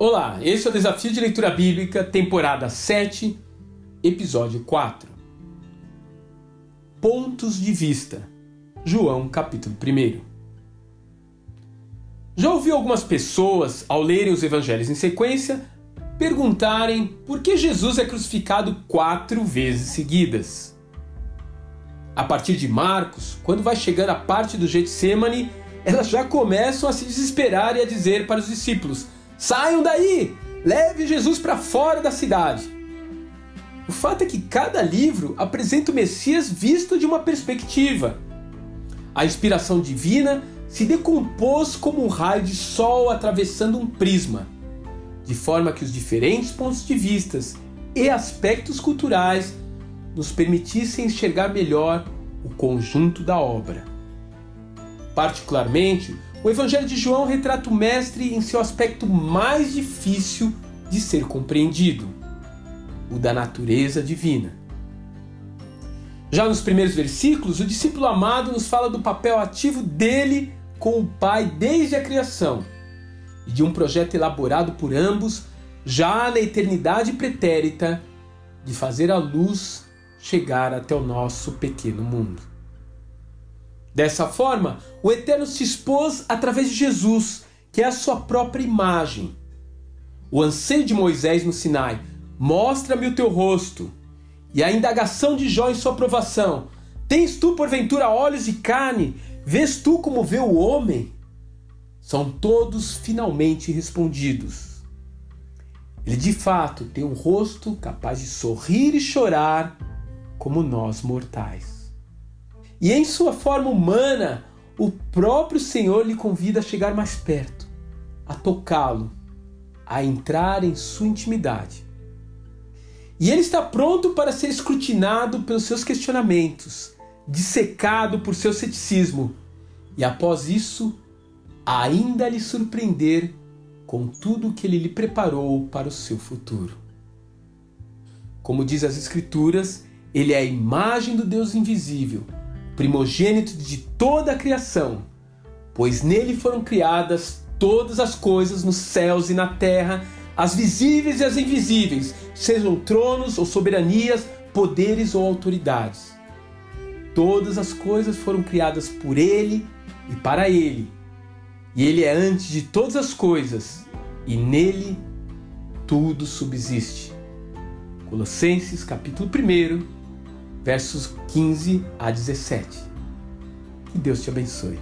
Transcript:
Olá, esse é o Desafio de Leitura Bíblica, temporada 7, episódio 4. Pontos de vista. João, capítulo 1. Já ouvi algumas pessoas, ao lerem os evangelhos em sequência, perguntarem por que Jesus é crucificado quatro vezes seguidas. A partir de Marcos, quando vai chegando a parte do Getsemane, elas já começam a se desesperar e a dizer para os discípulos: Saiam daí! Leve Jesus para fora da cidade. O fato é que cada livro apresenta o Messias visto de uma perspectiva. A inspiração divina se decompôs como um raio de sol atravessando um prisma, de forma que os diferentes pontos de vistas e aspectos culturais nos permitissem enxergar melhor o conjunto da obra. Particularmente, o Evangelho de João retrata o Mestre em seu aspecto mais difícil de ser compreendido, o da natureza divina. Já nos primeiros versículos, o discípulo amado nos fala do papel ativo dele com o Pai desde a criação e de um projeto elaborado por ambos já na eternidade pretérita de fazer a luz chegar até o nosso pequeno mundo. Dessa forma, o Eterno se expôs através de Jesus, que é a sua própria imagem. O anseio de Moisés no Sinai, mostra-me o teu rosto, e a indagação de Jó em sua aprovação, tens tu porventura olhos de carne, vês tu como vê o homem? São todos finalmente respondidos. Ele de fato tem um rosto capaz de sorrir e chorar como nós mortais. E em sua forma humana, o próprio Senhor lhe convida a chegar mais perto, a tocá-lo, a entrar em sua intimidade. E ele está pronto para ser escrutinado pelos seus questionamentos, dissecado por seu ceticismo, e após isso, ainda lhe surpreender com tudo o que ele lhe preparou para o seu futuro. Como diz as Escrituras, ele é a imagem do Deus invisível primogênito de toda a criação, pois nele foram criadas todas as coisas nos céus e na terra, as visíveis e as invisíveis, sejam tronos ou soberanias, poderes ou autoridades. Todas as coisas foram criadas por ele e para ele. E ele é antes de todas as coisas, e nele tudo subsiste. Colossenses capítulo 1, versos 15 a 17. Que Deus te abençoe.